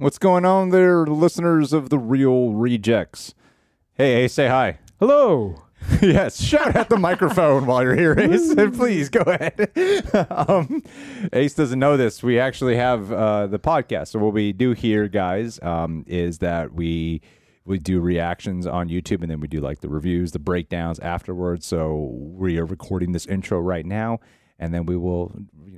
What's going on there, listeners of the Reel Rejects? Hey, hey, say hi. Hello. yes, shout at the microphone while you're here, Ace. Please go ahead. um, Ace doesn't know this. We actually have uh, the podcast. So what we do here, guys, um, is that we we do reactions on YouTube, and then we do like the reviews, the breakdowns afterwards. So we are recording this intro right now, and then we will,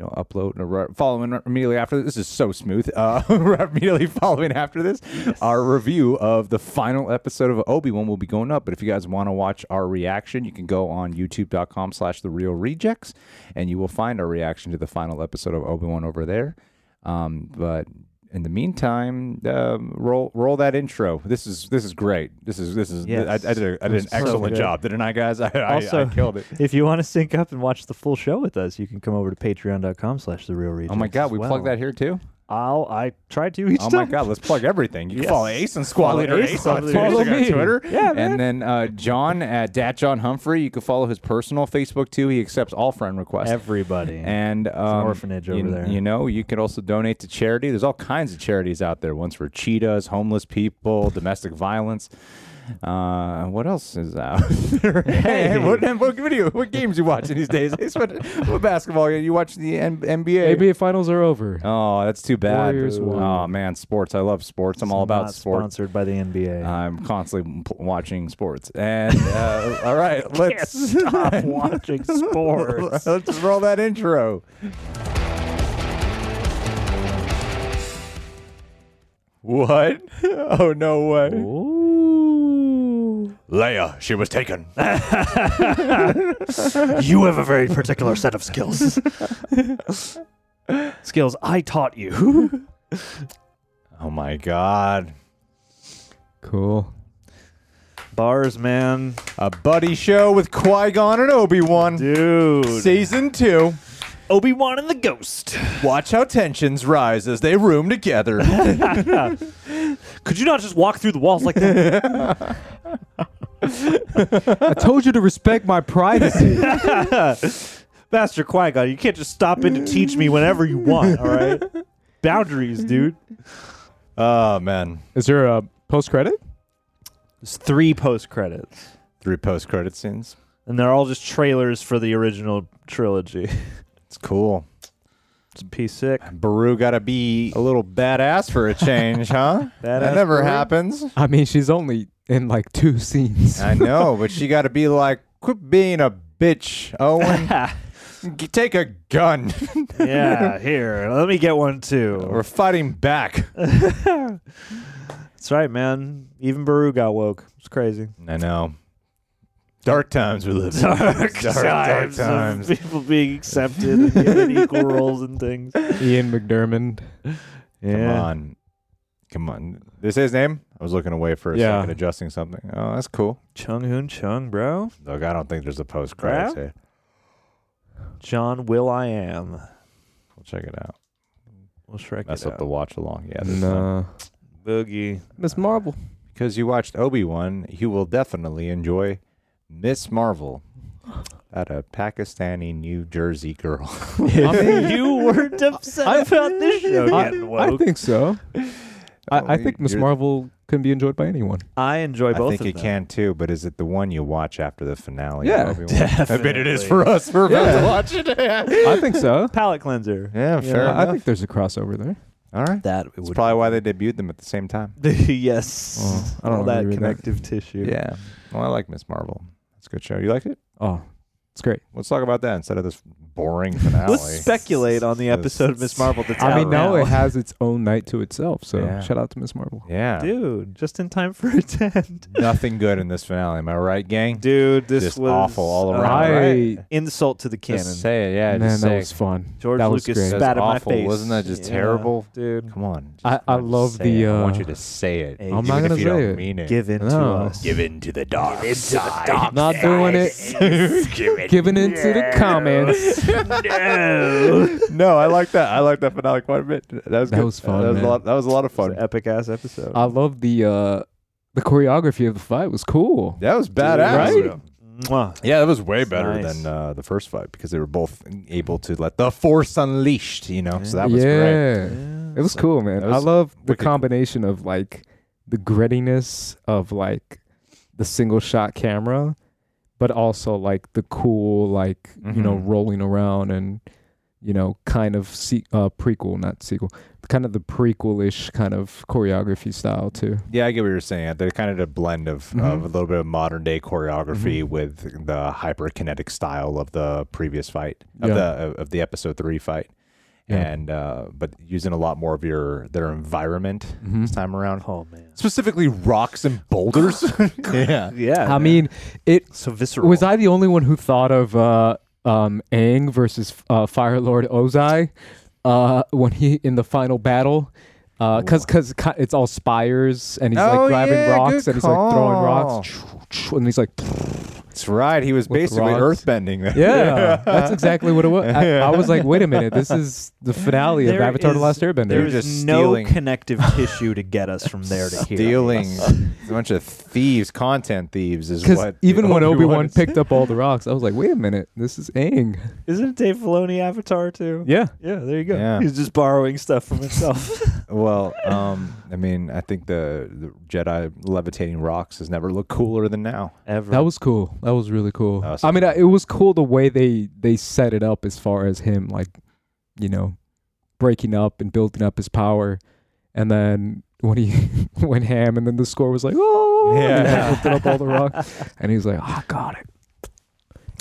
you know, upload and re- following immediately after this. This is so smooth. Uh, immediately following after this, our review of the final episode of Obi Wan will be going up. But if you guys want to watch our reaction, you can go on YouTube.com/slash The Reel Rejects, and you will find our reaction to the final episode of Obi Wan over there. Um, but in the meantime, um, roll roll that intro. This is this is great. This is this is Yes. I, I did, a, I did an excellent good. job, didn't I, guys? I, I, Also, I killed it. If you want to sync up and watch the full show with us, you can come over to patreon.com slash the reel rejects. Oh my god, we well. plug that here too. I'll I tried to each Oh my god, let's plug everything. You can follow Ace and Squad Leader Ace Ace, on on Twitter. Twitter. Follow me. Twitter. Yeah, man. And then uh, John at Dat John Humphrey. You can follow his personal Facebook too. He accepts all friend requests. Everybody. and um, orphanage over you, there. You know, you can also donate to charity. There's all kinds of charities out there. Ones for cheetahs, homeless people, domestic violence. Uh, what else is out there? hey, what, what video? What games you watching these days? What, what basketball? You watch the N- NBA? NBA finals are over. Oh, that's too bad. Warriors won. Oh man, sports. I love sports. I'm So all about not sports. Sponsored by the NBA. I'm constantly p- watching sports. And uh, all right, let's Stop watching sports. let's roll that intro. What? Oh no way. Ooh. Leia, she was taken. you have a very particular set of skills. skills I taught you. Oh my god. Cool. Bars, man. A buddy show with Qui-Gon and Obi-Wan. Dude. Season 2. Obi-Wan and the Ghost. Watch how tensions rise as they room together. Could you not just walk through the walls like that? I told you to respect my privacy. Master Qui-Gon, you can't just stop in to teach me whenever you want, all right? Boundaries, dude. oh man. Is there a post credit? There's three post credits, Three post-credit scenes. and they're all just trailers for the original trilogy. It's cool. It's P sick. Beru got to be a little badass for a change, huh? that never Beru? happens. I mean, she's only in like two scenes. I know, but she got to be like, quit being a bitch, Owen. G- Take a gun. yeah, here. Let me get one too. We're fighting back. That's right, man. Even Beru got woke. It's crazy. I know. Dark times we live in. Dark, times, of people being accepted and given equal roles and things. Ian McDiarmid. Come on. Come on. This his name? I was looking away for a Yeah. second, adjusting something. Oh, that's cool. Chung Hoon Chung, bro. Look, I don't think there's a post credits Bruh? here. John Will I Am. We'll check it out. We'll Shrek Mess it up out. the watch along. Yeah, this time. No. Boogie. Miss Marvel. because you watched Obi Wan, you will definitely enjoy Miss Marvel. At a Pakistani New Jersey girl. I mean, you weren't upset I- about this show I, getting I think so. I, I think Miss Marvel can be enjoyed by anyone. I enjoy both. I both think of you them. can too, but is it the one you watch after the finale? Yeah, of Obi-Wan? I bet it is for us. We're about Yeah. to watch it. I think so. Palate cleanser. yeah, fair I, I think there's a crossover there. All right. That That's would probably why they debuted them at the same time. yes. Oh, I don't All that agree that. connective tissue. Yeah. Well, I like Miss Marvel. That's a good show. You like it? Oh, It's great. Let's talk about that instead of this boring finale. Let's speculate on the episode of Miss Marvel that's I out mean, now now. it has its own night to itself. So Yeah. shout out to Miss Marvel. Yeah. Dude, just in time for a tent. Nothing good in this finale. Am I right, gang? Dude, this Just was awful all uh, around, I right? insult to the canon. Just say it. Yeah, man, just that say was it. fun. George that was Lucas great. That's spat in my awful. face. Wasn't that just Yeah, terrible? dude? Come on. I- just I fucking love say the, it. I want uh, you to say it. I'm even not if gonna you say don't it. mean it. Give in to No. us. Give in to the dark side. Not doing it. Giving into the comments. no, no, I like that. I like that finale quite a bit. That was That good. was fun, That was man. a lot. That was a lot of fun. epic ass episode. I love the uh the choreography of the fight was cool. That was badass. Right? Mwah. Yeah, that was way It's better nice. than uh, the first fight because they were both able to let the force unleashed. You know, so that was yeah. great. It was cool, man. That I love the wicked cool. combination of like the grittiness of like the single shot camera, but also like the cool like you know Mhm. rolling around and you know kind of se- uh, prequel, not sequel, kind of the prequel-ish kind of choreography style too. Yeah, I get what you're saying. They're kind of a blend of, Mhm. of a little bit of modern day choreography Mhm. with the hyperkinetic style of the previous fight of Yeah. the of the episode three fight, Yeah. and uh, but using a lot more of your their environment Mhm. this time around. Oh man. Specifically, rocks and boulders. yeah, Yeah. I mean, it so visceral. Was I the only one who thought of uh, um, Aang versus uh, Fire Lord Ozai uh, when he in the final battle? Because cause it's all spires and he's Oh, like grabbing yeah, rocks good and he's like throwing rocks and he's like that's right. He was With basically rocks. earthbending. yeah that's exactly what it was I, I was like wait a minute this is the finale of There Avatar: The is- Last Airbender There You're just no stealing- connective tissue to get us from there to here. Stealing a bunch of thieves, content thieves, is because what. even when Obi Wan is. picked up all the rocks, I was like, "Wait a minute, this is Aang." Isn't it Dave Filoni Avatar too? Yeah, Yeah, there you go. Yeah. He's just borrowing stuff from himself. Well, um, I mean, I think the, the Jedi levitating rocks has never looked cooler than now. Ever. That was cool. That was really cool. That was I mean, I- it was cool the way they they set it up as far as him like, you know, breaking up and building up his power, and then when he went ham, and then the score was like, oh, and he Yeah. lifted up all the rocks, and he's like, oh, I got it.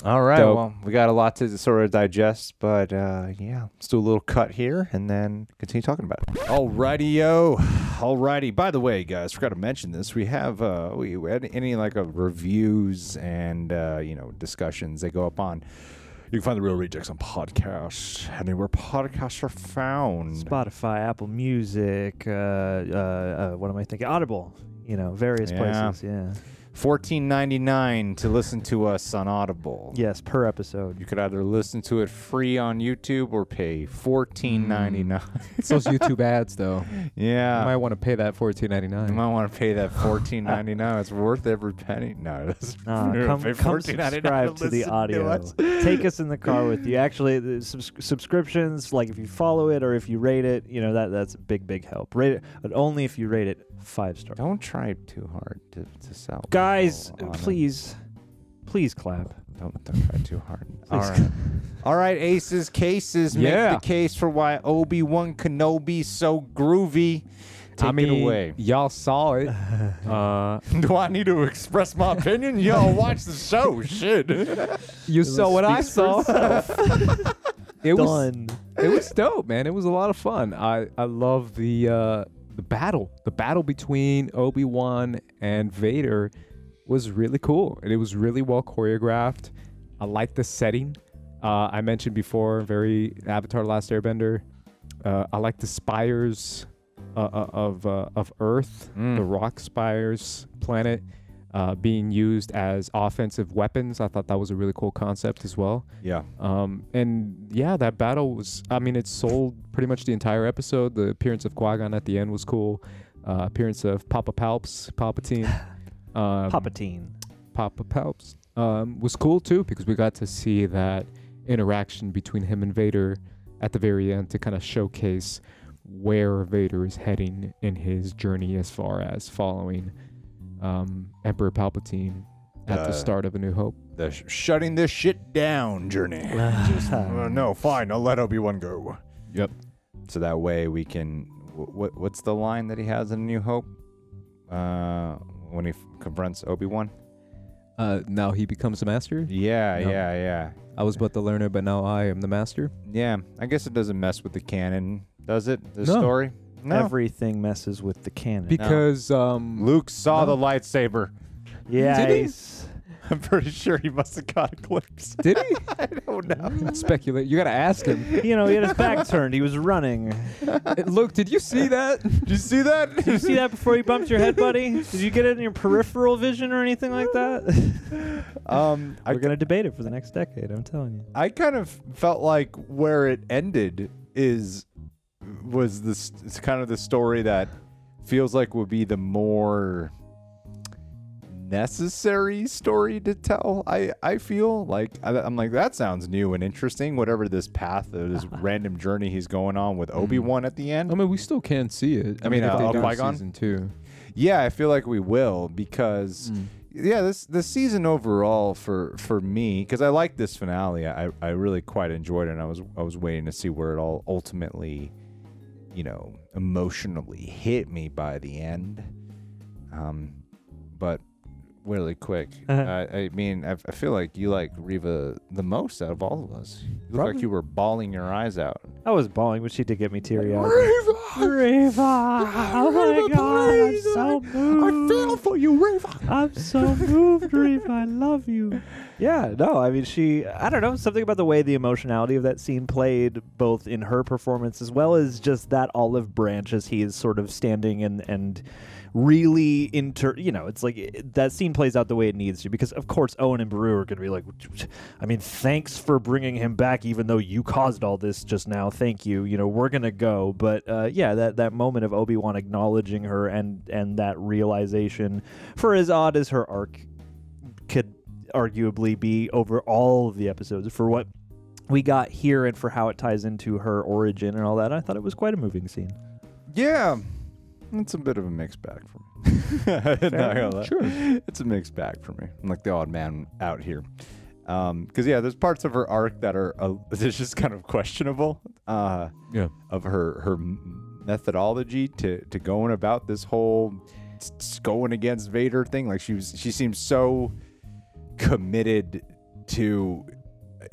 All right. Dope. Well, we got a lot to sort of digest, but uh, yeah, let's do a little cut here and then continue talking about it. Alrighty, yo. Alrighty. By the way, guys, forgot to mention this. We have uh, we, we had any like uh, reviews and uh, you know discussions. They go up on. You can find the Reel Rejects on podcast anywhere podcasts are found. Spotify, Apple Music, uh, uh, uh, what am I thinking? Audible. You know, various Yeah. places. Yeah. Fourteen ninety nine to listen to us on Audible. Yes, per episode. You could either listen to it free on YouTube or pay fourteen ninety nine. Mm. It's those YouTube ads though. yeah. You might want to pay that fourteen ninety You nine. might want to pay that fourteen ninety nine. It's worth every penny. No, it's Nah, you come, pay come $14.99 subscribe to the listen audio. us. Take us in the car with you. Actually, the subs- subscriptions, like if you follow it or if you rate it, you know that that's a big, big help. Rate it, but only if you rate it five stars. Don't try too hard to, to sell. Guys, people on please, please clap. Don't, don't try too hard. All Please. right. All right, aces, cases. Yeah. Make the case for why Obi Wan Kenobi so groovy. Take I mean, it away. y'all saw it. Uh, Do I need to express my opinion? Yo, watch the show. Shit. you saw what I speaks for saw. it was Done. it was dope, man. It was a lot of fun. I I love the uh the battle. The battle between Obi Wan and Vader was really cool, and it was really well choreographed. I like the setting. Uh, I mentioned before, very Avatar: Last Airbender. Uh, I like the spires uh, uh, of uh, of Earth, Mm. the rock spires planet. Uh, being used as offensive weapons, I thought that was a really cool concept as well. Yeah. Um, and yeah, that battle was, I mean, it sold pretty much the entire episode. The appearance of Qui Gon at the end was cool. Uh, appearance of Papa Palps, Palpatine. Um, Palpatine. Papa Palps um, was cool too because we got to see that interaction between him and Vader at the very end to kind of showcase where Vader is heading in his journey as far as following um, Emperor Palpatine at Uh, the start of A New Hope. The sh- shutting this shit down journey. Just, uh, no, fine. I'll let Obi Wan go. Yep. So that way we can. wh- What what's the line that he has in New Hope? Uh, when he f- confronts Obi Wan. Uh, now he becomes a master. Yeah, No. yeah, yeah. I was but the learner, but now I am the master. Yeah, I guess it doesn't mess with the canon, does it? The No. story? No. Everything messes with the canon. Because um, Luke saw No. the lightsaber. yeah, Did he? he's- I'm pretty sure he must have got a glimpse. did he? I don't know. Speculate. You gotta ask him. you know, he had his back turned. He was running. Uh, Look, did you see that? Did you see that? Did you see that before you bumped your head, buddy? Did you get it in your peripheral vision or anything like that? Um, We're gonna debate it for the next decade. I'm telling you. I kind of felt like where it ended is was this it's kind of the story that feels like would be the more necessary story to tell. I I feel like I, I'm like that sounds new and interesting. Whatever this path, or this random journey he's going on with Obi Wan at the end. I mean, we still can't see it. I mean, if uh, they uh, do season two. Yeah, I feel like we will because yeah, this the season overall for for me because I like this finale. I I really quite enjoyed it. and I was I was waiting to see where it all ultimately, you know, emotionally hit me by the end. Um, but really quick, Uh-huh. I, I mean, I, I feel like you like Reva the most out of all of us. You look like you were bawling your eyes out. I was bawling, but she did get me teary eyed. Reva! Reva! Oh my god, I'm so moved. I feel for you, Reva. I'm so moved, Reva. I love you. Yeah, no, I mean, she, I don't know, something about the way the emotionality of that scene played, both in her performance as well as just that olive branch as he is sort of standing and, and really inter, you know, it's like that scene plays out the way it needs to because, of course, Owen and Beru are going to be like, I mean, thanks for bringing him back, even though you caused all this just now. Thank you. You know, we're going to go. But uh, yeah, that, that moment of Obi Wan acknowledging her and, and that realization, for as odd as her arc could arguably be over all of the episodes for what we got here and for how it ties into her origin and all that. I thought it was quite a moving scene. Yeah, it's a bit of a mixed bag for me. Not gonna lie. Sure. it's a mixed bag for me. I'm like the odd man out here. Um, because yeah, there's parts of her arc that are uh, it's just kind of questionable. Uh, Yeah. of her her methodology to to going about this whole s- s- going against Vader thing. Like she was, she seems so committed to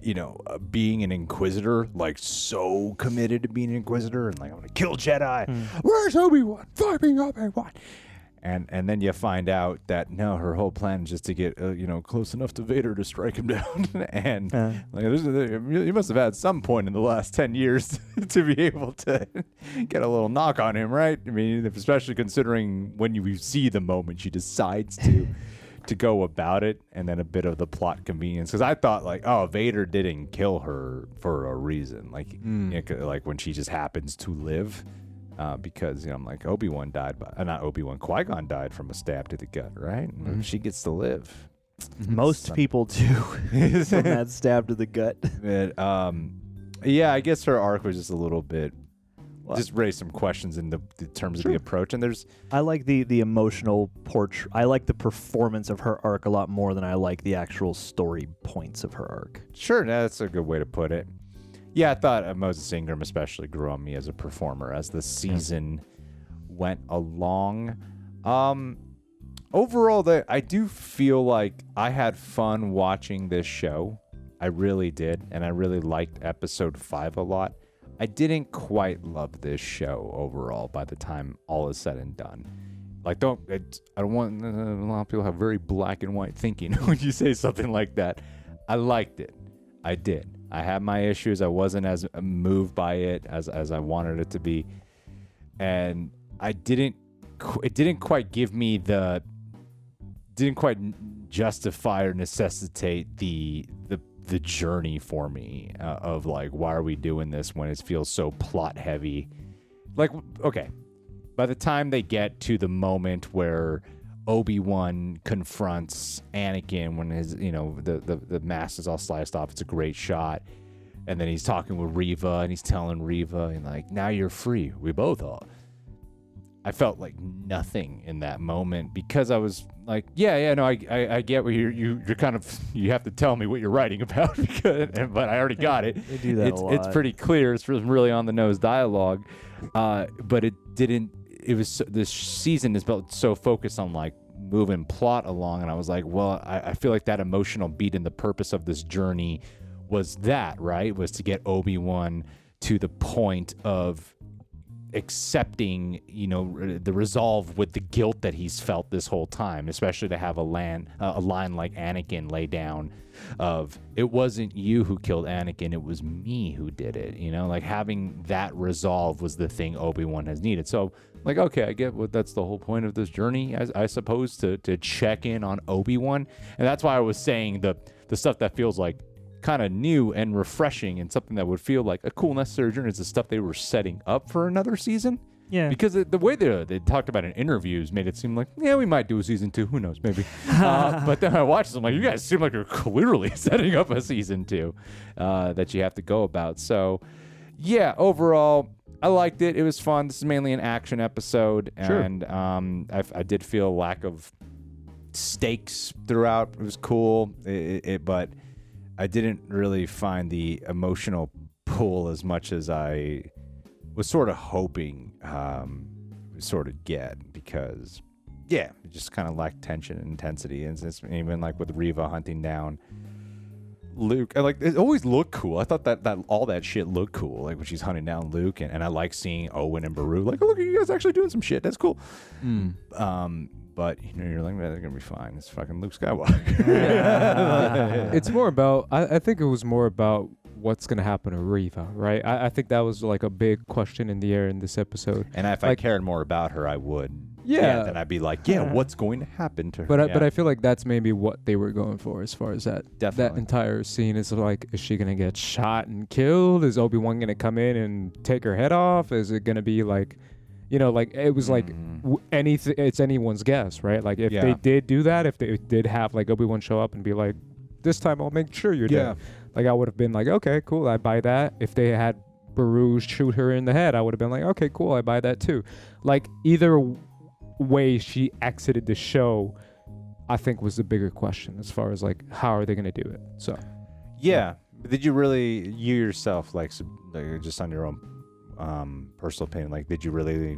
you know uh, being an inquisitor like so committed to being an inquisitor and like i'm gonna kill jedi. Where's obi-wan? Find me obi-wan. And and then you find out that no her whole plan is just to get uh, you know close enough to vader to strike him down. And Uh. like there's a, you must have had some point in the last 10 years to be able to get a little knock on him right? I mean especially considering when you see the moment she decides to to go about it and then a bit of the plot convenience because i thought like oh vader didn't kill her for a reason like you know, 'cause, like when she just happens to live uh, because you know I'm like Obi Wan died, but uh, not Obi Wan Qui Gon died from a stab to the gut, right? And She gets to live. Most Son- people do from that stab to the gut. But, um, yeah, I guess her arc was just a little bit. Just raised some questions in the, the terms of the approach, and there's I like the the emotional portrait. I like the performance of her arc a lot more than I like the actual story points of her arc. Sure, that's a good way to put it. Yeah, I thought uh, Moses Ingram especially grew on me as a performer as the season went along. Um, overall, the, I do feel like I had fun watching this show. I really did, and I really liked episode five a lot. I didn't quite love this show overall by the time all is said and done. Like, don't I don't want uh, a lot of people have very black and white thinking when you say something like that. I liked it. I did. I had my issues. I wasn't as moved by it as as I wanted it to be, and I didn't. It didn't quite give me the. Didn't quite justify or necessitate the the the journey for me uh, of like why are we doing this when it feels so plot heavy. Like okay, by the time they get to the moment where Obi-Wan confronts Anakin when his, you know, the, the, the mask is all sliced off. It's a great shot. And then he's talking with Reva and he's telling Reva, and like, now you're free. We both are. I felt like nothing in that moment because I was like, yeah, yeah, no, I, I, I get what you're, you, you're kind of, you have to tell me what you're writing about, because, but I already got it. They do that it's, a it's pretty clear. It's really on the nose dialogue, uh, but it didn't. It was so, this season is built so focused on like moving plot along, and I was like, well, I, I feel like that emotional beat and the purpose of this journey was that right was to get Obi Wan to the point of accepting you know the resolve with the guilt that he's felt this whole time especially to have a land uh, a line like Anakin lay down of it wasn't you who killed Anakin it was me who did it you know? Like having that resolve was the thing Obi-Wan has needed. So like okay I get what that's the whole point of this journey I, I suppose to to check in on Obi-Wan. And that's why I was saying the the stuff that feels like kind of new and refreshing and something that would feel like a cool necessary journey is the stuff they were setting up for another season. Yeah. because the, the way they, they talked about it in interviews made it seem like yeah we might do a season two who knows maybe. Uh, but then i watched them like you guys seem like you're clearly setting up a season two uh, that you have to go about. So yeah overall i liked it. It was fun. This is mainly an action episode Sure. and um, I, I did feel a lack of stakes throughout. It was cool. It, it- but i didn't really find the emotional pull as much as i was sort of hoping um sort of get because yeah it just kind of lacked tension and intensity and it's even like with Reva hunting down Luke and like it always looked cool. I thought that that all that shit looked cool. Like when she's hunting down Luke and, and I like seeing Owen and Beru. Like, oh look, you guys actually doing some shit. That's cool. Um, but you know, you're like, man, they're gonna be fine. It's fucking Luke Skywalker. it's more about I, I think it was more about what's gonna happen to Reva, right? I, I think that was like a big question in the air in this episode. and if I Like- cared more about her, I would. Yeah. then I'd be like, yeah, what's going to happen to her? But I, yeah. but I feel like that's maybe what they were going for as far as that Definitely. that entire scene is like is she gonna get shot and killed? Is Obi Wan gonna come in and take her head off? Is it gonna be like, you know, like it was like Mhm. w- anything. It's anyone's guess, right? Like if they did do that, if they did have like Obi Wan show up and be like, this time I'll make sure you're Yeah. dead. Like I would have been like, okay, cool, I buy that. If they had Beru shoot her in the head, I would have been like, okay, cool, I buy that too. Like either w- way she exited the show, I think was the bigger question as far as like how are they gonna do it. So Yeah. But Did you really, you yourself, like, like, just on your own um, personal opinion, like, did you really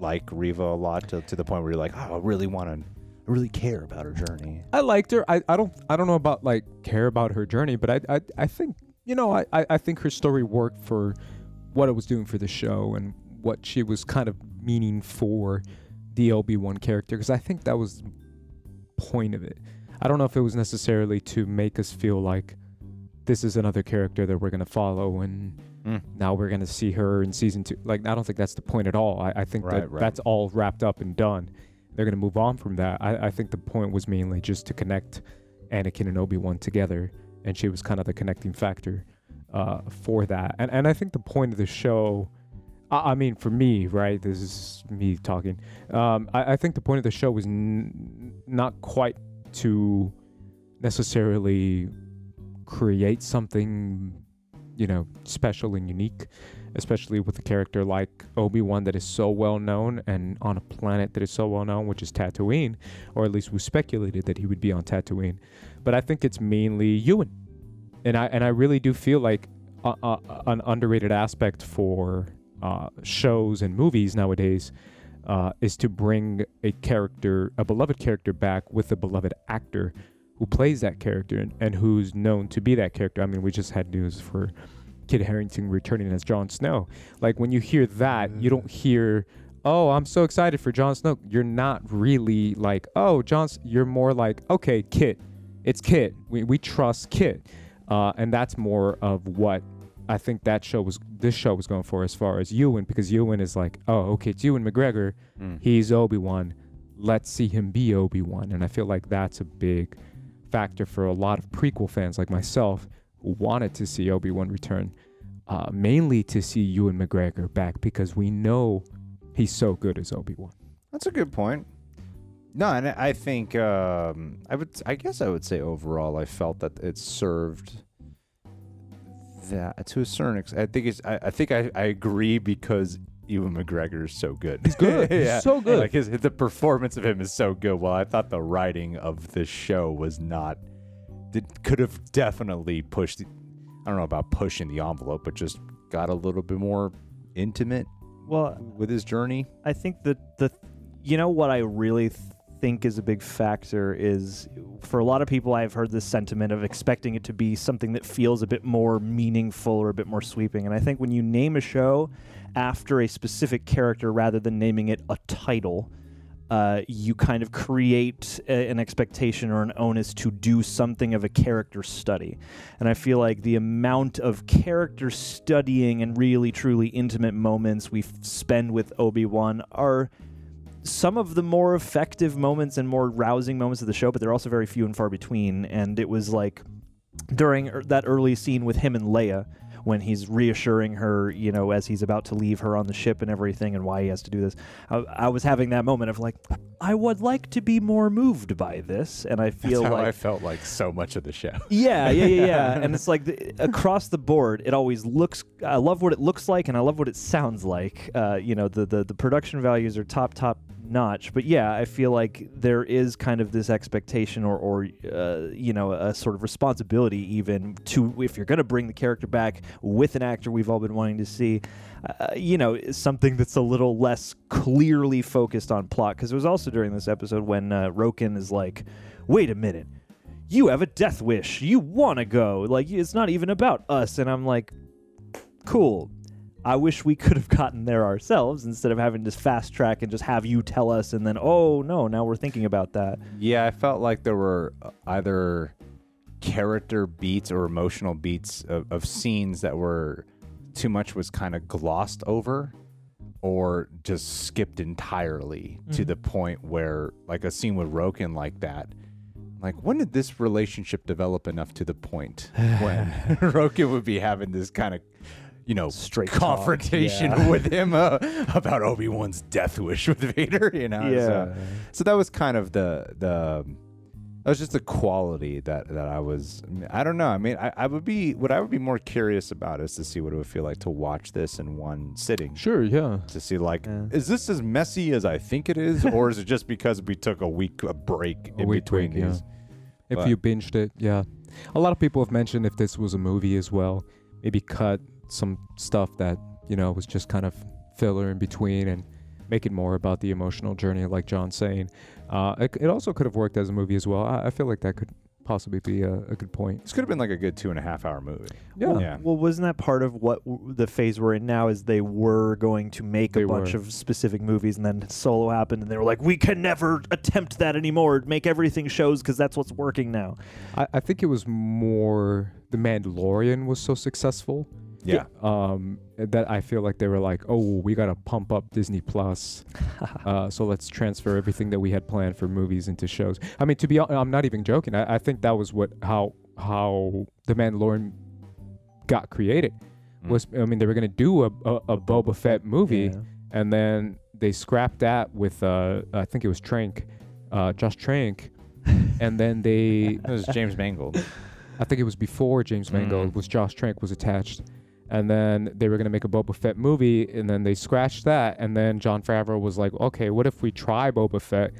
like Reva a lot to, to the point where you're like, oh, I really want to, really care about her journey? I liked her. I, I don't I don't know about like care about her journey, but I I, I think you know I, I think her story worked for what it was doing for the show and what she was kind of meaning for the Obi Wan character because I think that was the point of it. I don't know if it was necessarily to make us feel like this is another character that we're gonna follow and Mm. now we're gonna see her in season two. Like I don't think that's the point at all. I, I think Right, that right. that's all wrapped up and done. They're gonna move on from that. I, I think the point was mainly just to connect Anakin and Obi Wan together, and she was kind of the connecting factor uh, for that. And and I think the point of the show, I, I mean, for me, right? This is me talking. Um, I, I think the point of the show was n- not quite to necessarily create something, you know, special and unique, especially with a character like Obi Wan that is so well known and on a planet that is so well known, which is Tatooine, or at least we speculated that he would be on Tatooine. But I think it's mainly Ewan, and I and I really do feel like uh, uh, an underrated aspect for uh, shows and movies nowadays. Uh, is to bring a character, a beloved character, back with a beloved actor who plays that character and, and who's known to be that character. I mean, we just had news for Kit Harington returning as Jon Snow. Like when you hear that, you don't hear, "Oh, I'm so excited for Jon Snow." You're not really like, "Oh, Jon." You're more like, "Okay, Kit, it's Kit. We we trust Kit," uh, and that's more of what I think that show was. This show was going for as far as Ewan, because Ewan is like, "Oh, okay, it's Ewan McGregor. Mm. He's Obi Wan. Let's see him be Obi Wan." And I feel like that's a big factor for a lot of prequel fans like myself who wanted to see Obi Wan return, uh, mainly to see Ewan McGregor back because we know he's so good as Obi Wan. That's a good point. No, and I think um, I would. I guess I would say overall, I felt that it served that to a certain extent. I think it's. I, I think I, I agree because Ewan McGregor is so good. He's good. He's so good. Like his the performance of him is so good. Well, I thought the writing of this show was not. Did, could have definitely pushed. I don't know about pushing the envelope, but just got a little bit more intimate Well, with his journey. I think that the, you know what I really think is a big factor is for a lot of people I've heard this sentiment of expecting it to be something that feels a bit more meaningful or a bit more sweeping. And I think when you name a show after a specific character rather than naming it a title, uh, you kind of create a, an expectation or an onus to do something of a character study. And I feel like the amount of character studying and really, truly intimate moments we f- spend with Obi Wan are some of the more effective moments and more rousing moments of the show, but they're also very few and far between. And it was like during er- that early scene with him and Leia when he's reassuring her, you know, as he's about to leave her on the ship and everything and why he has to do this. I, I was having that moment of like, I would like to be more moved by this. And I feel That's how like I felt like so much of the show. yeah, yeah, yeah, yeah. and it's like the, across the board, it always looks. I love what it looks like, and I love what it sounds like. Uh, you know, the, the the production values are top top notch. But yeah, I feel like there is kind of this expectation, or or uh, you know, a sort of responsibility even to if you're going to bring the character back with an actor we've all been wanting to see. Uh, you know, something that's a little less clearly focused on plot. Because it was also during this episode when uh, Roken is like, "Wait a minute, you have a death wish. You want to go. Like, it's not even about us. And I'm like, cool. I wish we could have gotten there ourselves instead of having to fast track and just have you tell us and then, oh, no, now we're thinking about that. Yeah, I felt like there were uh, either character beats or emotional beats of, of scenes that were too much was kind of glossed over or just skipped entirely to Mhm. the point where like a scene with Roken like that like when did this relationship develop enough to the point when Roken would be having this kind of you know Straight talk, confrontation yeah. with him uh, about Obi-Wan's death wish with Vader you know so, so that was kind of the the that was just the quality that that I was I don't know I mean I, I would be what I would be more curious about is to see what it would feel like to watch this in one sitting Sure, yeah. to see like Yeah. is this as messy as I think it is or is it just because we took a week a break A in week between break, yeah. these If But- you binged it, yeah. A lot of people have mentioned if this was a movie as well, maybe cut some stuff that, you know, was just kind of filler in between and make it more about the emotional journey, like John's saying. Uh, it, it also could have worked as a movie as well. I, I feel like that could possibly be a, a good point. this could have been like a good two and a half hour movie Yeah. Well, Yeah. well, wasn't that part of what w- the phase we're in now? Is they were going to make They a bunch were. of specific movies, and then Solo happened, and they were like, "We can never attempt that anymore. Make everything shows because that's what's working now." I, I think it was more The Mandalorian was so successful yeah um, that I feel like they were like, oh, we gotta pump up Disney Plus, uh, so let's transfer everything that we had planned for movies into shows. I mean, to be, hon- I'm not even joking. I, I think that was what how how the Mandalorian got created. Mm. Was I mean, they were gonna do a a, a Boba Fett movie, Yeah. and then they scrapped that with uh, I think it was Trank, uh, Josh Trank, and then they it was James Mangold I think it was before James Mangold Mm. was Josh Trank was attached. And then they were gonna make a Boba Fett movie, and then they scratched that. And then Jon Favreau was like, "Okay, what if we try Boba Fett,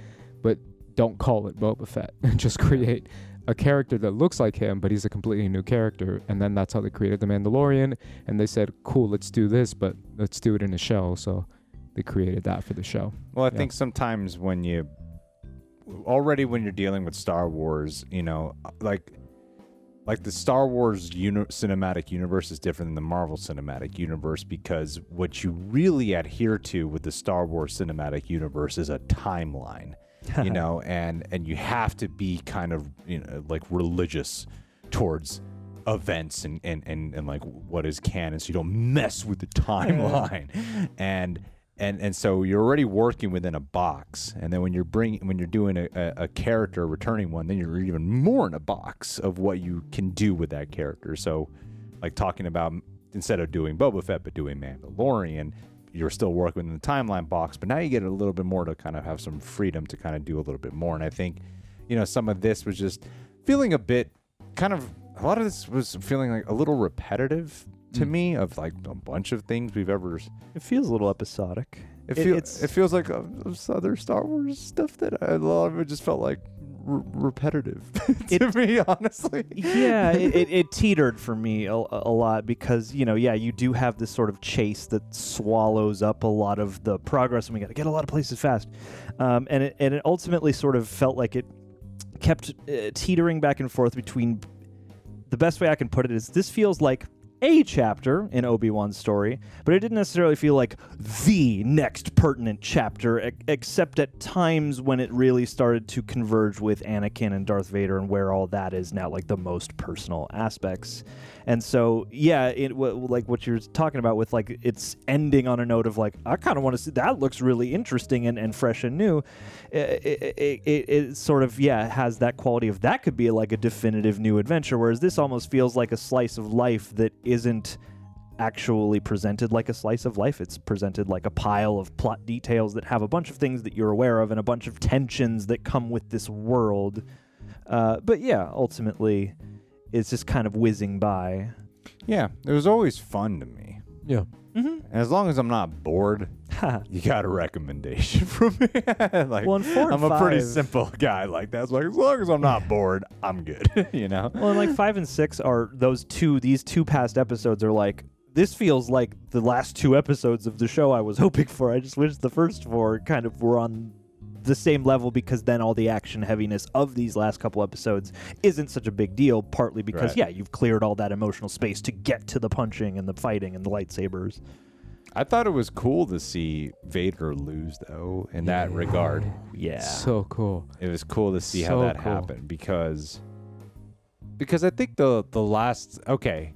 but don't call it Boba Fett, and just create a character that looks like him, but he's a completely new character." And then that's how they created the Mandalorian. And they said, "Cool, let's do this, but let's do it in a show." So they created that for the show. Well, I Yeah. think sometimes when you already when you're dealing with Star Wars, you know, like like the Star Wars uni- cinematic universe is different than the Marvel cinematic universe because what you really adhere to with the Star Wars cinematic universe is a timeline, you know, and and you have to be kind of you know like religious towards events and and and, and like what is canon so you don't mess with the timeline. And and and so you're already working within a box. And then when you're bringing when you're doing a, a, a character returning one then you're even more in a box of what you can do with that character. So like talking about instead of doing Boba Fett but doing Mandalorian you're still working within the timeline box but now you get a little bit more to kind of have some freedom to kind of do a little bit more. And I think you know some of this was just feeling a bit kind of a lot of this was feeling like a little repetitive to Mm. me of like a bunch of things we've ever It feels a little episodic. it, It- feel, it's- it feels like uh, other Star Wars stuff that I, a lot of it just felt like r- repetitive to me, honestly. yeah, it, it, it teetered for me a, a lot because you know, yeah, you do have this sort of chase that swallows up a lot of the progress, and we got to get a lot of places fast, um, and it and it ultimately sort of felt like it kept uh, teetering back and forth between. The best way I can put it is this feels like a chapter in Obi Wan's story, but it didn't necessarily feel like the next pertinent chapter, e- except at times when it really started to converge with Anakin and Darth Vader and where all that is now, like the most personal aspects. And so, yeah, it w- like what you're talking about with like it's ending on a note of like I kind of want to see that looks really interesting and, and fresh and new. It, it, it, it sort of yeah has that quality of that could be like a definitive new adventure, whereas this almost feels like a slice of life that isn't actually presented like a slice of life. It's presented like a pile of plot details that have a bunch of things that you're aware of and a bunch of tensions that come with this world. Uh, but yeah, ultimately, it's just kind of whizzing by. Yeah, it was always fun to me. Yeah. Mm-hmm. And as long as I'm not bored, you got a recommendation from me. like, Well, four I'm a pretty simple guy like that. It's like, as long as I'm not bored, I'm good. you know? well, and like five and six are those two. These two past episodes are like this feels like the last two episodes of the show I was hoping for. I just wish the first four kind of were on the same level because then all the action heaviness of these last couple episodes isn't such a big deal. Partly because Right. yeah, you've cleared all that emotional space to get to the punching and the fighting and the lightsabers. I thought it was cool to see Vader lose, though, in that regard. Yeah. So cool. It was cool to see how that cool. happened because because I think the the last okay,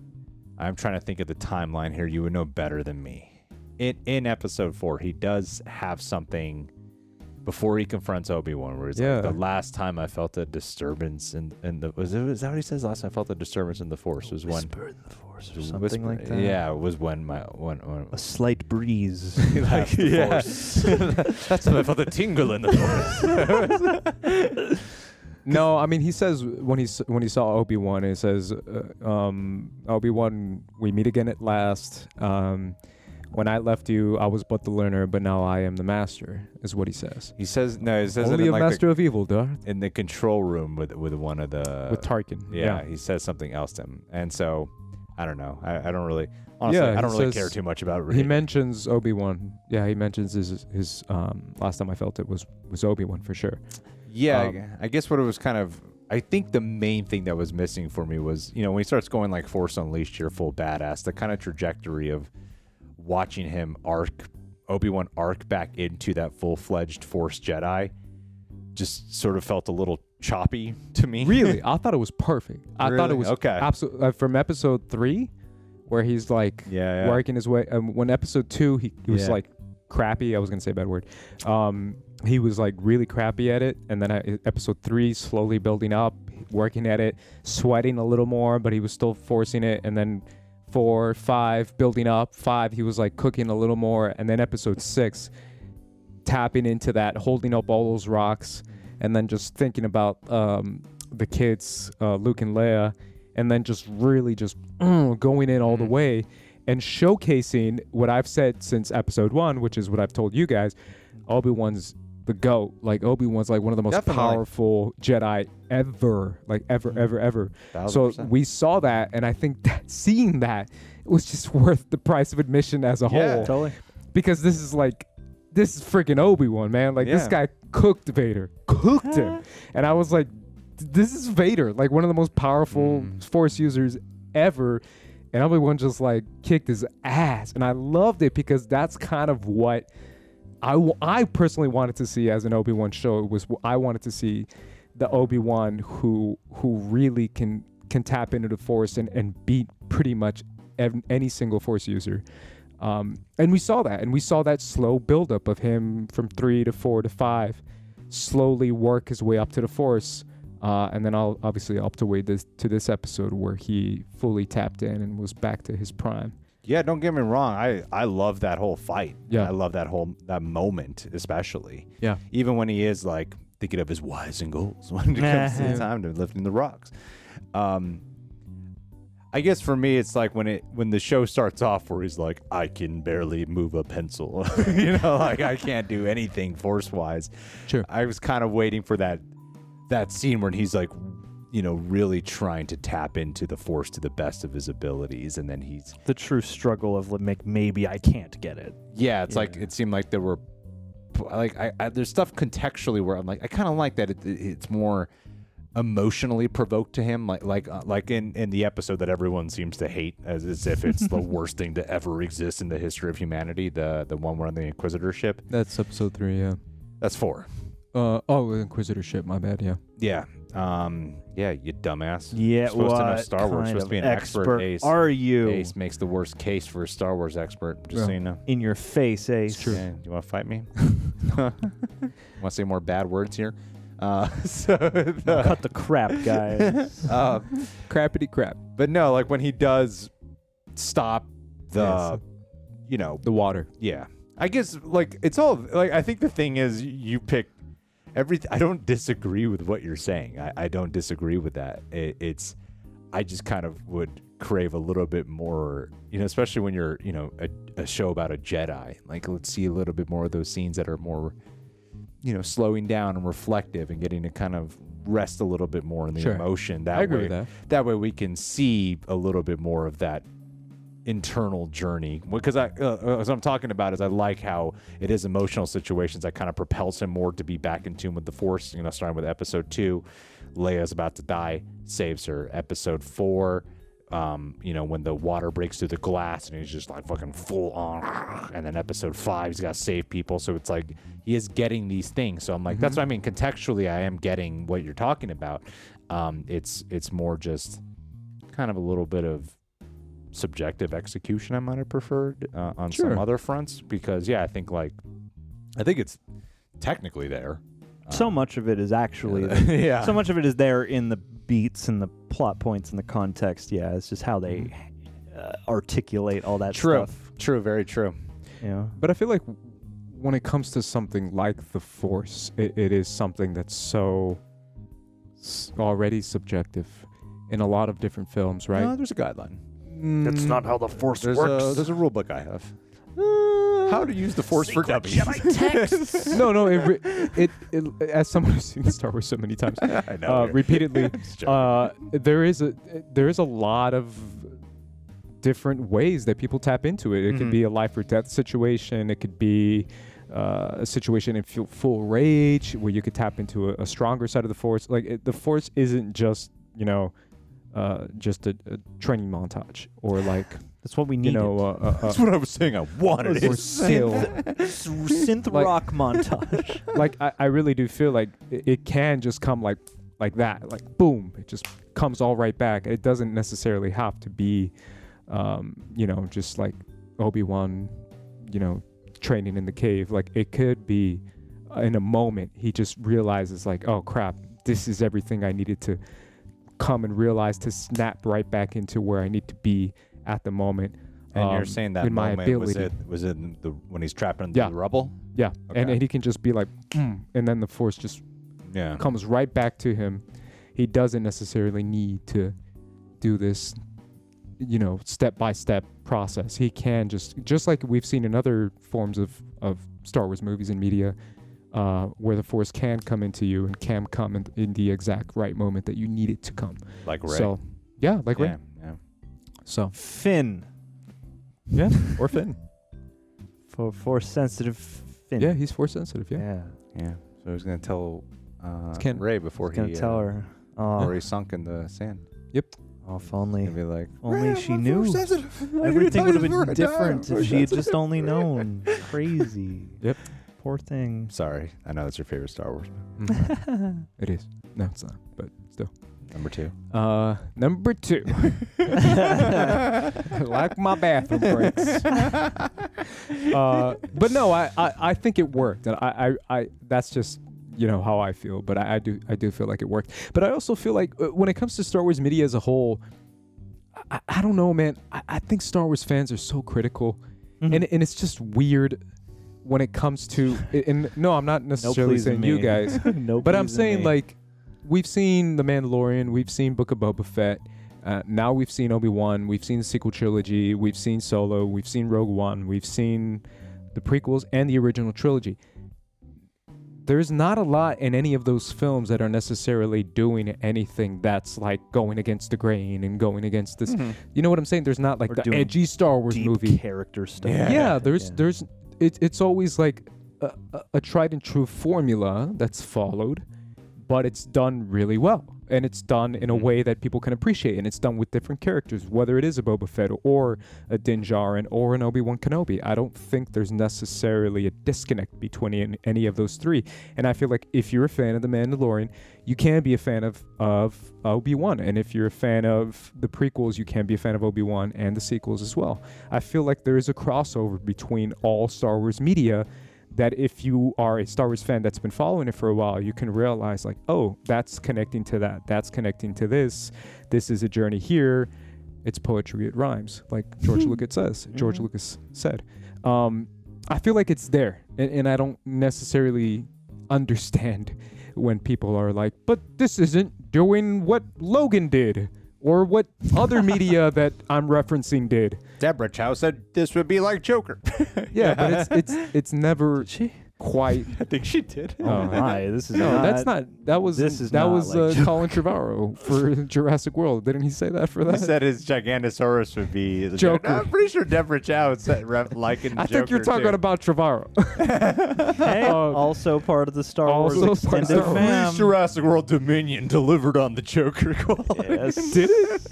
I'm trying to think of the timeline here. You would know better than me. In in episode four, he does have something before he confronts Obi Wan, where he's Yeah. like, "The last time I felt a disturbance in in the was it is that what he says? Last time I felt a disturbance in the Force was when in the force or something whisper- like that. Yeah, it was when my when when A slight breeze. like, the yeah. force. That's when I felt a tingle in the force. No, I mean he says when he when he saw Obi Wan, he says, uh, um, "Obi Wan, we meet again at last. Um, when I left you, I was but the learner, but now I am the master." Is what he says. He says no. He says it Only in a like the- master of evil, Darth. in the control room with with one of the With Tarkin. yeah, he says something else to him, and so I don't know. I, I don't really honestly. Yeah, I don't he really says- care too much about. He He mentions Obi Wan. Yeah, he mentions his his um last time I felt it was was Obi Wan for sure. yeah, um, I, I guess what it was kind of. I think the main thing that was missing for me was you know when he starts going like Force Unleashed, you're full badass. The kind of trajectory of watching him arc Obi Wan arc back into that full fledged Force Jedi, just sort of felt a little choppy to me. Really, I thought it was perfect. I thought it was Okay. Absolutely uh, from episode three, where he's like Yeah, yeah. working his way. Um, when episode two, he, he was Yeah. like crappy. I was gonna say a bad word. Um, he was like really crappy at it, and then uh, episode three, slowly building up, working at it, sweating a little more, but he was still forcing it, and then. Four, five, building up. Five, he was like cooking a little more, and then episode six, tapping into that, holding up all those rocks, and then just thinking about um, the kids, uh, Luke and Leia, and then just really just mm, going in all the Mhm. way and showcasing what I've said since episode one, which is what I've told you guys. Obi Wan's the goat. Like Obi Wan's like one of the most Definitely. powerful Jedi ever, like ever, ever, ever. Thousand So percent. we saw that, and I think that seeing that was just worth the price of admission as a whole. Yeah. whole Totally. because this is like this is freaking Obi-Wan, man. Like this guy cooked Vader. Cooked him. And I was like this is Vader, like one of the most powerful Mm. force users ever. And Obi-Wan just like kicked his ass. And I loved it because that's kind of what I, w- I personally wanted to see as an Obi-Wan show was I wanted to see the Obi-Wan who who really can can tap into the force and, and beat pretty much ev- any single force user. Um, and we saw that, and we saw that slow buildup of him from three to four to five, slowly work his way up to the force, uh, and then I'll obviously up to way this to this episode where he fully tapped in and was back to his prime. Yeah, don't get me wrong. I I love that whole fight. Yeah. I love that whole that moment, especially. Yeah. Even when he is like thinking of his whys and goals when it comes to the time to lifting the rocks. Um, I guess for me, it's like when it when the show starts off where he's like, I can barely move a pencil. you know, like I can't do anything force wise. Sure. I was kind of waiting for that that scene where he's like, you know, really trying to tap into the force to the best of his abilities, and then he's The true struggle of like maybe I can't get it. yeah, it's like it seemed like there were like I, I there's stuff contextually where I'm like I kind of like that it, it's more emotionally provoked to him like like uh, like in in the episode that everyone seems to hate as, as if it's the worst thing to ever exist in the history of humanity the the one where on the inquisitor ship That's episode three. Yeah. that's four Uh oh, Inquisitorship. My bad. Yeah. yeah um yeah you dumbass Yeah, You're supposed to know what Star Wars kind supposed to of be an expert, Ace. Are you Ace makes the worst case for a Star Wars expert just so Yeah. you know in your face, Ace? true. Yeah, you want to fight me? want to say more bad words here? Uh, so the, Cut the crap, guys. uh, Crappity crap. but no, like when he does stop the, Yes. you know, The water. yeah. I guess like it's all like I think the thing is you pick everything. I don't disagree with what you're saying. I, I don't disagree with that. It, it's I just kind of would crave a little bit more, you know, especially when you're, you know, a, a show about a Jedi. Like let's see a little bit more of those scenes that are more, you know, slowing down and reflective and getting to kind of rest a little bit more in the Sure. emotion. That I agree way, with that. that way we can see a little bit more of that internal journey. Because I uh, uh, as I'm talking about is I like how it is emotional situations that kind of propels him more to be back in tune with the force you know starting with episode 2 Leia's about to die saves her. Episode 4 um you know when the water breaks through the glass and he's just like fucking full on. And then episode 5 he's got to save people. So it's like he is getting these things. So I'm like that's what I mean. Contextually I am getting what you're talking about. Um it's it's more just kind of a little bit of subjective execution I might have preferred uh, on some other fronts because yeah I think like I think it's technically there. so Um, much of it is actually yeah. so much of it is there in the beats and the plot points and the context. Yeah, it's just how they uh, articulate all that True. stuff. True, very true. Yeah. But I feel like when it comes to something like the Force, it, it is something that's so already subjective in a lot of different films, right? No, there's a guideline. That's Mm, not how the force There's works. a there's a rule book I have. How to use the force for dummies. no, no. It, re- it, it, as someone who's seen Star Wars so many times, I know. uh, yeah. repeatedly, Just joking. uh, there is a there is a lot of different ways that people tap into it. It could be a life or death situation. It could be uh, a situation in full, full rage where you could tap into a, a stronger side of the force. Like it, the force isn't just you know uh, just a, a training montage or like That's what we you need. know uh, uh, uh, That's what I was saying. I wanted or it. skill. synth Like- rock montage. like I, I really do feel like it, it can just come like like that like boom it just comes all right back it doesn't necessarily have to be um you know just like obi-wan you know training in the cave like it could be uh, in a moment he just realizes like oh crap this is everything i needed to come and realize to snap right back into where i need to be at the moment And you're um, saying that in my moment was it was it in the when he's trapped in Yeah. the rubble? yeah and, Okay. and he can just be like mm, and then the force just Yeah. comes right back to him. He doesn't necessarily need to do this, you know, step by step process. He can just, just like we've seen in other forms of, of Star Wars movies and media, uh, where the Force can come into you and can come in, in the exact right moment that you need it to come. Like Rey. So, yeah, like yeah, Rey. yeah. So, Finn yeah, or Finn. for force sensitive Finn. Yeah, he's Force sensitive. Yeah. yeah. Yeah. So he's gonna tell uh, Ken- Rey before He's gonna he tell uh, her. Oh, before he sunk in the sand. Yep. Oh, if only, He'll be like, only "Rey, she knew. force sensitive. I Everything would have been before I died. different if she had just only known. Crazy. Yep. Poor thing. Sorry, I know that's your favorite Star Wars. Mhm. it is. No, it's not. But still. Number two. Uh, number two. like my bathroom breaks. uh, but no, I, I, I think it worked, and I, I, I that's just you know how I feel. But I, I do I do feel like it worked. But I also feel like uh, when it comes to Star Wars media as a whole, I, I don't know, man. I, I think Star Wars fans are so critical, Mm-hmm. and and it's just weird when it comes to. And no, I'm not necessarily pleasing saying you guys. no, But I'm pleasing saying me. like we've seen The Mandalorian, we've seen Book of Boba Fett, uh, now we've seen Obi Wan, we've seen the sequel trilogy, we've seen Solo, we've seen Rogue One, we've seen the prequels and the original trilogy. there's not a lot in any of those films that are necessarily doing anything that's like going against the grain and going against this. You know what I'm saying? There's not like Or the edgy Star Wars movie. character stuff. Yeah, there's Yeah. there's it, it's always like a, a, a tried and true formula that's followed, but it's done really well. And it's done in a Mhm. way that people can appreciate, and it's done with different characters, whether it is a Boba Fett or a Din Djarin or an Obi Wan Kenobi. I don't think there's necessarily a disconnect between any, any of those three. And I feel like if you're a fan of The Mandalorian, you can be a fan of of Obi Wan, and if you're a fan of the prequels, you can be a fan of Obi Wan and the sequels as well. I feel like there is a crossover between all Star Wars media that if you are a Star Wars fan that's been following it for a while, you can realize like, oh, that's connecting to that. That's connecting to this. This is a journey here. It's poetry. It rhymes, like George Lucas says. George Mhm. Lucas said. Um, I feel like it's there, and, and I don't necessarily understand when people are like, but this isn't doing what Logan did or what other media that I'm referencing did. Deborah Chow said this would be like Joker. Yeah, but it's it's it's never quite. I think she did. Oh my, this is No, not, that's not. That was this is that not was like uh, Colin Trevorrow for Jurassic World. Didn't he say that for that? He said his Gigantosaurus would be the Joker. I'm pretty sure Deborah Chow said rep, likened I Joker think you're talking too. about Trevorrow. Hey, Um, also part of the Star also Wars part of extended Star Wars. fam. Jurassic World Dominion delivered on the Joker quality. Yes. Did it?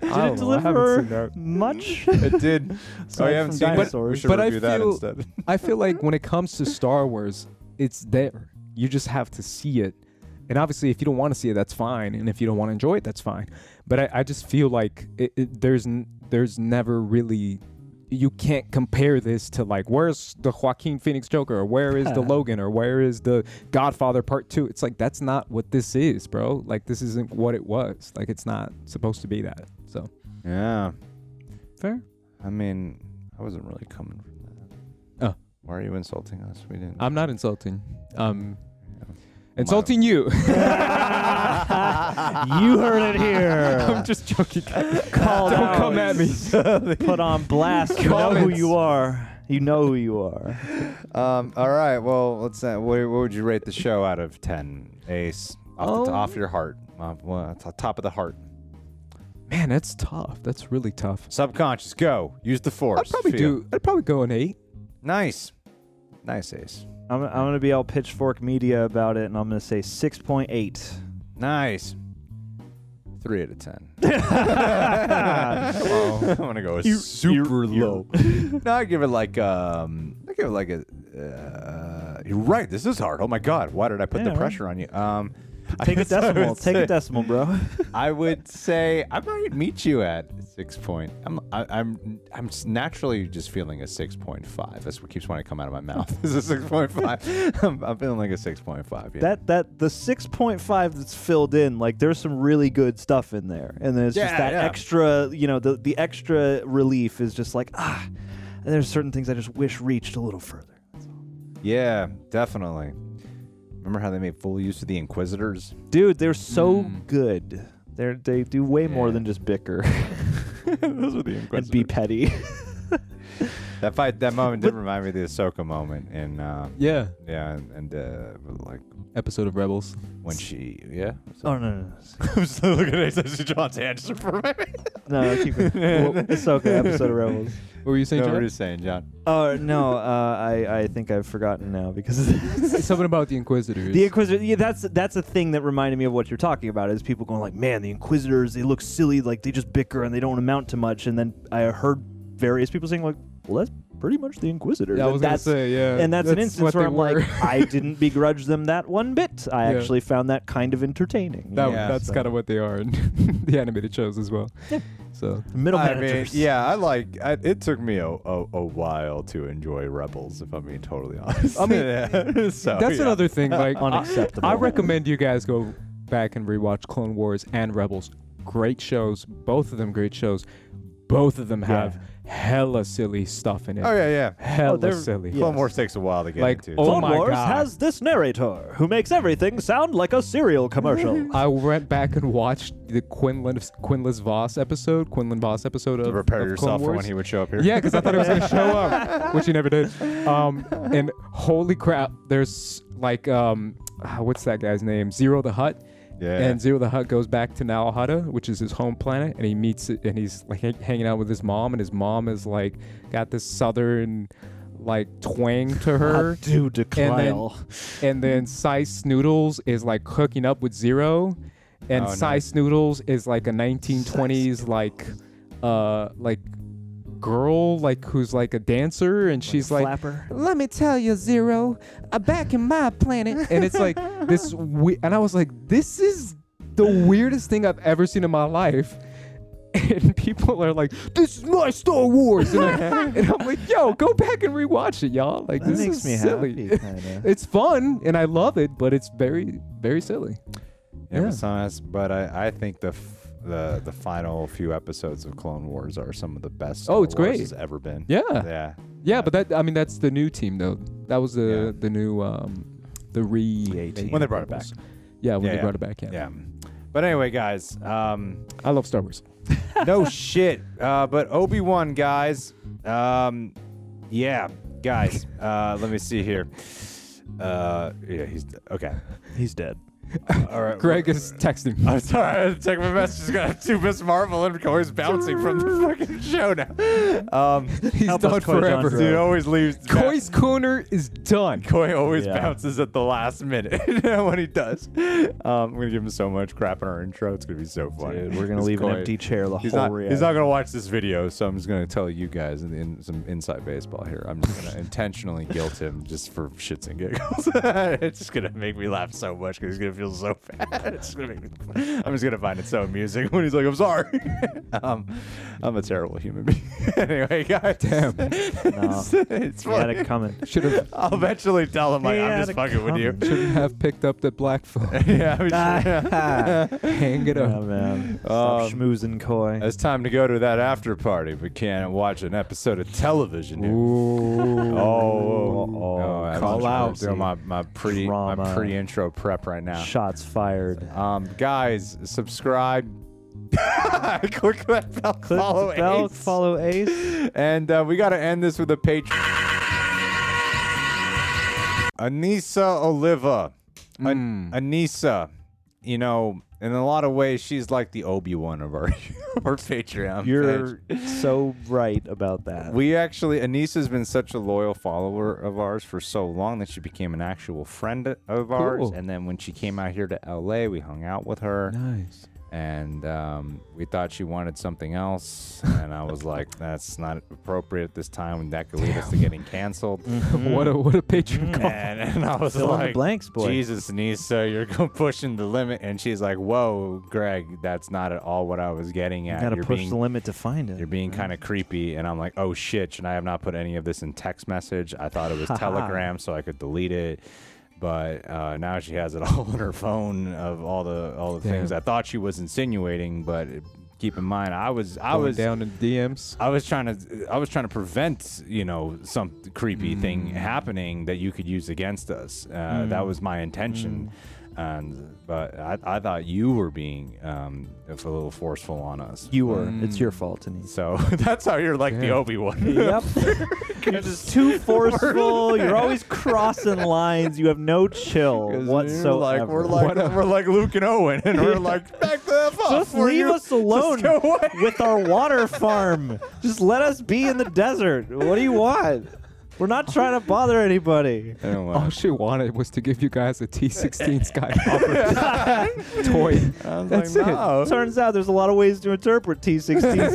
Did I it don't know, I haven't deliver much? It did. oh, Aside you haven't from seen it? We dinosaurs. should But I review that feel- instead. I feel like when it comes to Star Wars, it's there. You just have to see it. And obviously, if you don't want to see it, that's fine. And if you don't want to enjoy it, that's fine. But I, I just feel like it, it, there's n- there's never really you can't compare this to like where's the Joaquin Phoenix Joker or where is the Logan or where is the Godfather Part Two? It's like that's not what this is, bro. Like this isn't what it was. Like it's not supposed to be that. So Yeah. fair. I mean, I wasn't really coming from that. Oh. Why are you insulting us? We didn't. I'm not insulting. Um, Yeah. insulting you. you heard it here. I'm just joking. Called Don't out. come at me. Put on blast. You know who Comments. you are. You know who you are. Um. All right. Well, let's. Uh, what, what would you rate the show out of ten? Ace off, the, Um, off your heart. Off, well, it's top of the heart. Man, that's tough. That's really tough. Subconscious. Go. Use the force. I'd probably Feel. do. I'd probably go an eight. Nice. Nice, Ace. I'm, I'm going to be all pitchfork media about it, and I'm going to say 6.8. Nice. Three out of ten. I'm gonna go You- super you- you- low. no, I give it like um, I give it like a. Uh, you're right. This is hard. Oh my god, why did I put Yeah, the right. pressure on you? Um, Take a decimal. Take a decimal, bro. I would say I might meet you at six point. I'm I, I'm I'm naturally just feeling a six point five. That's what keeps wanting to come out of my mouth. Is a six point five. I'm, I'm feeling like a six point five. Yeah. That that the 6.5 that's filled in, like there's some really good stuff in there, and then it's just that yeah. extra, you know, the the extra relief is just like ah, and there's certain things I just wish reached a little further. yeah, definitely. Remember how they made full use of the Inquisitors? Dude, they're so Mm. good. They they do way more Yeah. than just bicker Those were the and be petty. That fight, that moment did remind me of the Ahsoka moment in, uh, Yeah. yeah, and, and uh, like Episode of Rebels. when she, yeah. oh no, no, I'm still looking at Ace John's answer for me. no, no keep it. Well, Ahsoka episode of Rebels. What were you saying, No, what John? are you saying, John? Oh no, uh, I I think I've forgotten now because Something about the Inquisitors. the Inquisitor. Yeah, that's that's a thing that reminded me of what you're talking about. Is people going like, man, the Inquisitors they look silly, like they just bicker and they don't amount to much. And then I heard various people saying like, well, that's pretty much the Inquisitor. yeah, I And was gonna that's, say, yeah. and that's, an instance where I'm were. like, I didn't begrudge them that one bit. I Yeah. actually found that kind of entertaining. That, Yeah, that's so- kind of what they are in the animated shows as well. So middle I mean, managers. yeah, I like. I, it took me a, a, a while to enjoy Rebels, if I'm being totally honest. I mean, Yeah. so, that's yeah. another thing. Like, I- Unacceptable. I, recommend you guys go back and rewatch Clone Wars and Rebels. Great shows, both of them great shows. Both of them have Yeah. hella silly stuff in it. Oh yeah, yeah. Hella they're- silly. yeah. Clone Wars takes a while to get Like, into. oh Clone my Wars God. has this narrator who makes everything sound like a cereal commercial. I went back and watched the Quinlan Quinlan Vos episode, Quinlan Vos episode of to prepare of yourself Clone for Wars. when he would show up here. Yeah, because I thought he was gonna show up, which he never did. Um, and holy crap, there's like um, ah, what's that guy's name? Ziro the Hutt. Yeah. And Ziro the Hutt goes back to Nal Hutta, which is his home planet, and he meets it, and he's like hang- hanging out with his mom, and his mom is like got this southern like twang to her. do declare. and then Sy Snootles is like hooking up with Ziro, and Oh, Sice nice. Noodles is like a 1920s like uh like girl like who's like a dancer, and she's like. Flapper. Let me tell you, Ziro, uh, back in my planet, and it's like this, we- and I was like, this is the weirdest thing I've ever seen in my life. And people are like, "This is my Star Wars," and, I, and I'm like, "Yo, go back and rewatch it, y'all. Like, That this makes is me silly. happy, kinda. it's fun and I love it, but it's very, very silly. Yeah. but some- but I, I think the the the final few episodes of Clone Wars are some of the best. Star Oh, it's Wars great. has ever been. Yeah. Yeah. Yeah, but that I mean that's the new team though. That was the Yeah. the new um the re The team. When they brought it back. Yeah, when Yeah, they yeah. brought it back. Yeah. Yeah. But anyway, guys, um, I love Star Wars. no shit. Uh, but Obi Wan, guys, um, yeah, guys. Uh, let me see here. Uh, yeah, he's okay. He's dead. All right, Greg is texting. I'm sorry, I had to check my messages. Got two Ms. Marvel and Corey's bouncing from the fucking show now. Um, He's Help us, done Coy forever. Johnson. dude always leaves. Coy's corner is done. Coy always Yeah. bounces at the last minute when he does. Um, I'm gonna give him so much crap in our intro. It's gonna be so funny. Dude, we're gonna This leave an Coy- empty chair the He's whole not, reality. he's not gonna watch this video, so I'm just gonna tell you guys in, in some inside baseball here. I'm just gonna intentionally guilt him just for shits and giggles. it's just gonna make me laugh so much because he's gonna feel so bad. It's gonna make me, I'm just gonna find it so amusing when he's like, "I'm sorry." um, I'm a terrible human being. anyway, guys, damn, it's, it's He had funny. it coming. Should have I'll eventually tell him like, He I'm had just it fucking with you. shouldn't have picked up that black phone. yeah, we should- Hang it Oh up. man. Stop Um, schmoozing coy. It's time to go to that after party. We can't watch an episode of television. here. Ooh. Oh, Oh, I'm call doing out. my my pre my Drama. pre-intro prep right now. Shots fired. Um, guys, subscribe. Click that bell. Click follow the bell, Ace. follow Ace. And uh, we got to end this with a page. Anissa Oliva. An- Anissa, you know, in a lot of ways, she's like the Obi Wan of our, our Patreon. You're so right about that. We actually, Anissa's been such a loyal follower of ours for so long that she became an actual friend of ours. Cool. And then when she came out here to LA, we hung out with her. Nice. And um, we thought she wanted something else. And I was like, that's not appropriate at this time. And that could lead us to getting canceled. Mm-hmm. what a what a patron mm-hmm. call. And, and I was Fill in like, blanks, boy. Jesus, Anissa, you're pushing the limit. And she's like, whoa, Greg, that's not at all what I was getting at. You gotta you're push being the limit to find it. you're being mm-hmm. kind of creepy, and I'm like, oh shit! And I have not put any of this in text message. I thought it was Telegram, so I could delete it. But uh, now she has it all on her phone of all the all the things I thought she was insinuating. But keep in mind, I was I Going was down in DMs. I was trying to I was trying to prevent you know some creepy thing happening that you could use against us. Uh, That was my intention. And but I, I thought you were being um, a little forceful on us. You were. It's your fault, Denise. So that's how you're like the Obi Wan. Yep. You're just too forceful. You're always crossing lines. You have no chill whatsoever. Like we're like we're like Luke and Owen, and we're like back the F off. just We're leave you- us alone go away. with our water farm. Just let us be in the desert. What do you want? We're not trying to bother anybody. Anyway. All she wanted was to give you guys a T16 Skywalker toy. I was That's like, it. no. Turns out there's a lot of ways to interpret T16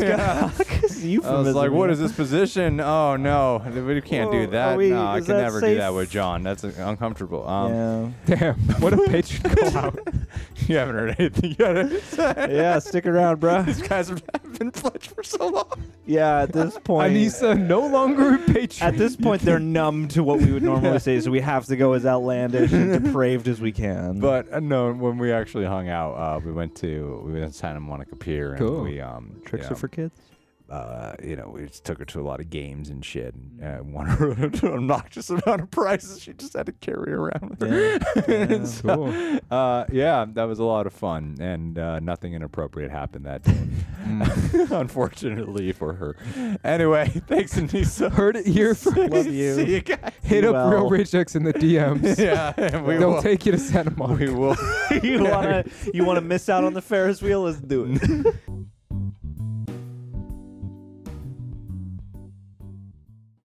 Skywalker. I was like, what is this position? Oh no, we can't do that. are we- no, I is can that never do safe? that with John. That's uh, uncomfortable. Um, Yeah. Damn, what a patron call out. you haven't heard anything yet. yeah, stick around, bro. These guys have been pledged for so long. Yeah, at this point. Anissa no longer a patron. At this point, they're numb to what we would normally say, so we have to go as outlandish and depraved as we can. But uh, no, when we actually hung out, uh, we went to we went to Santa Monica Pier, and Cool. we um tricks are for kids. Uh, you know, we just took her to a lot of games and shit, and uh, won her an obnoxious amount of prizes. She just had to carry around with her. And so, Cool. uh, yeah, that was a lot of fun, and uh, nothing inappropriate happened that day, unfortunately for her. Anyway, thanks, Anissa. Heard it here first. Love you. See you guys. Hit up well. Real Rich X in the DMs. Yeah, we They'll will. take you to Santa Monica. we will. you wanna you wanna miss out on the Ferris wheel? Let's do it.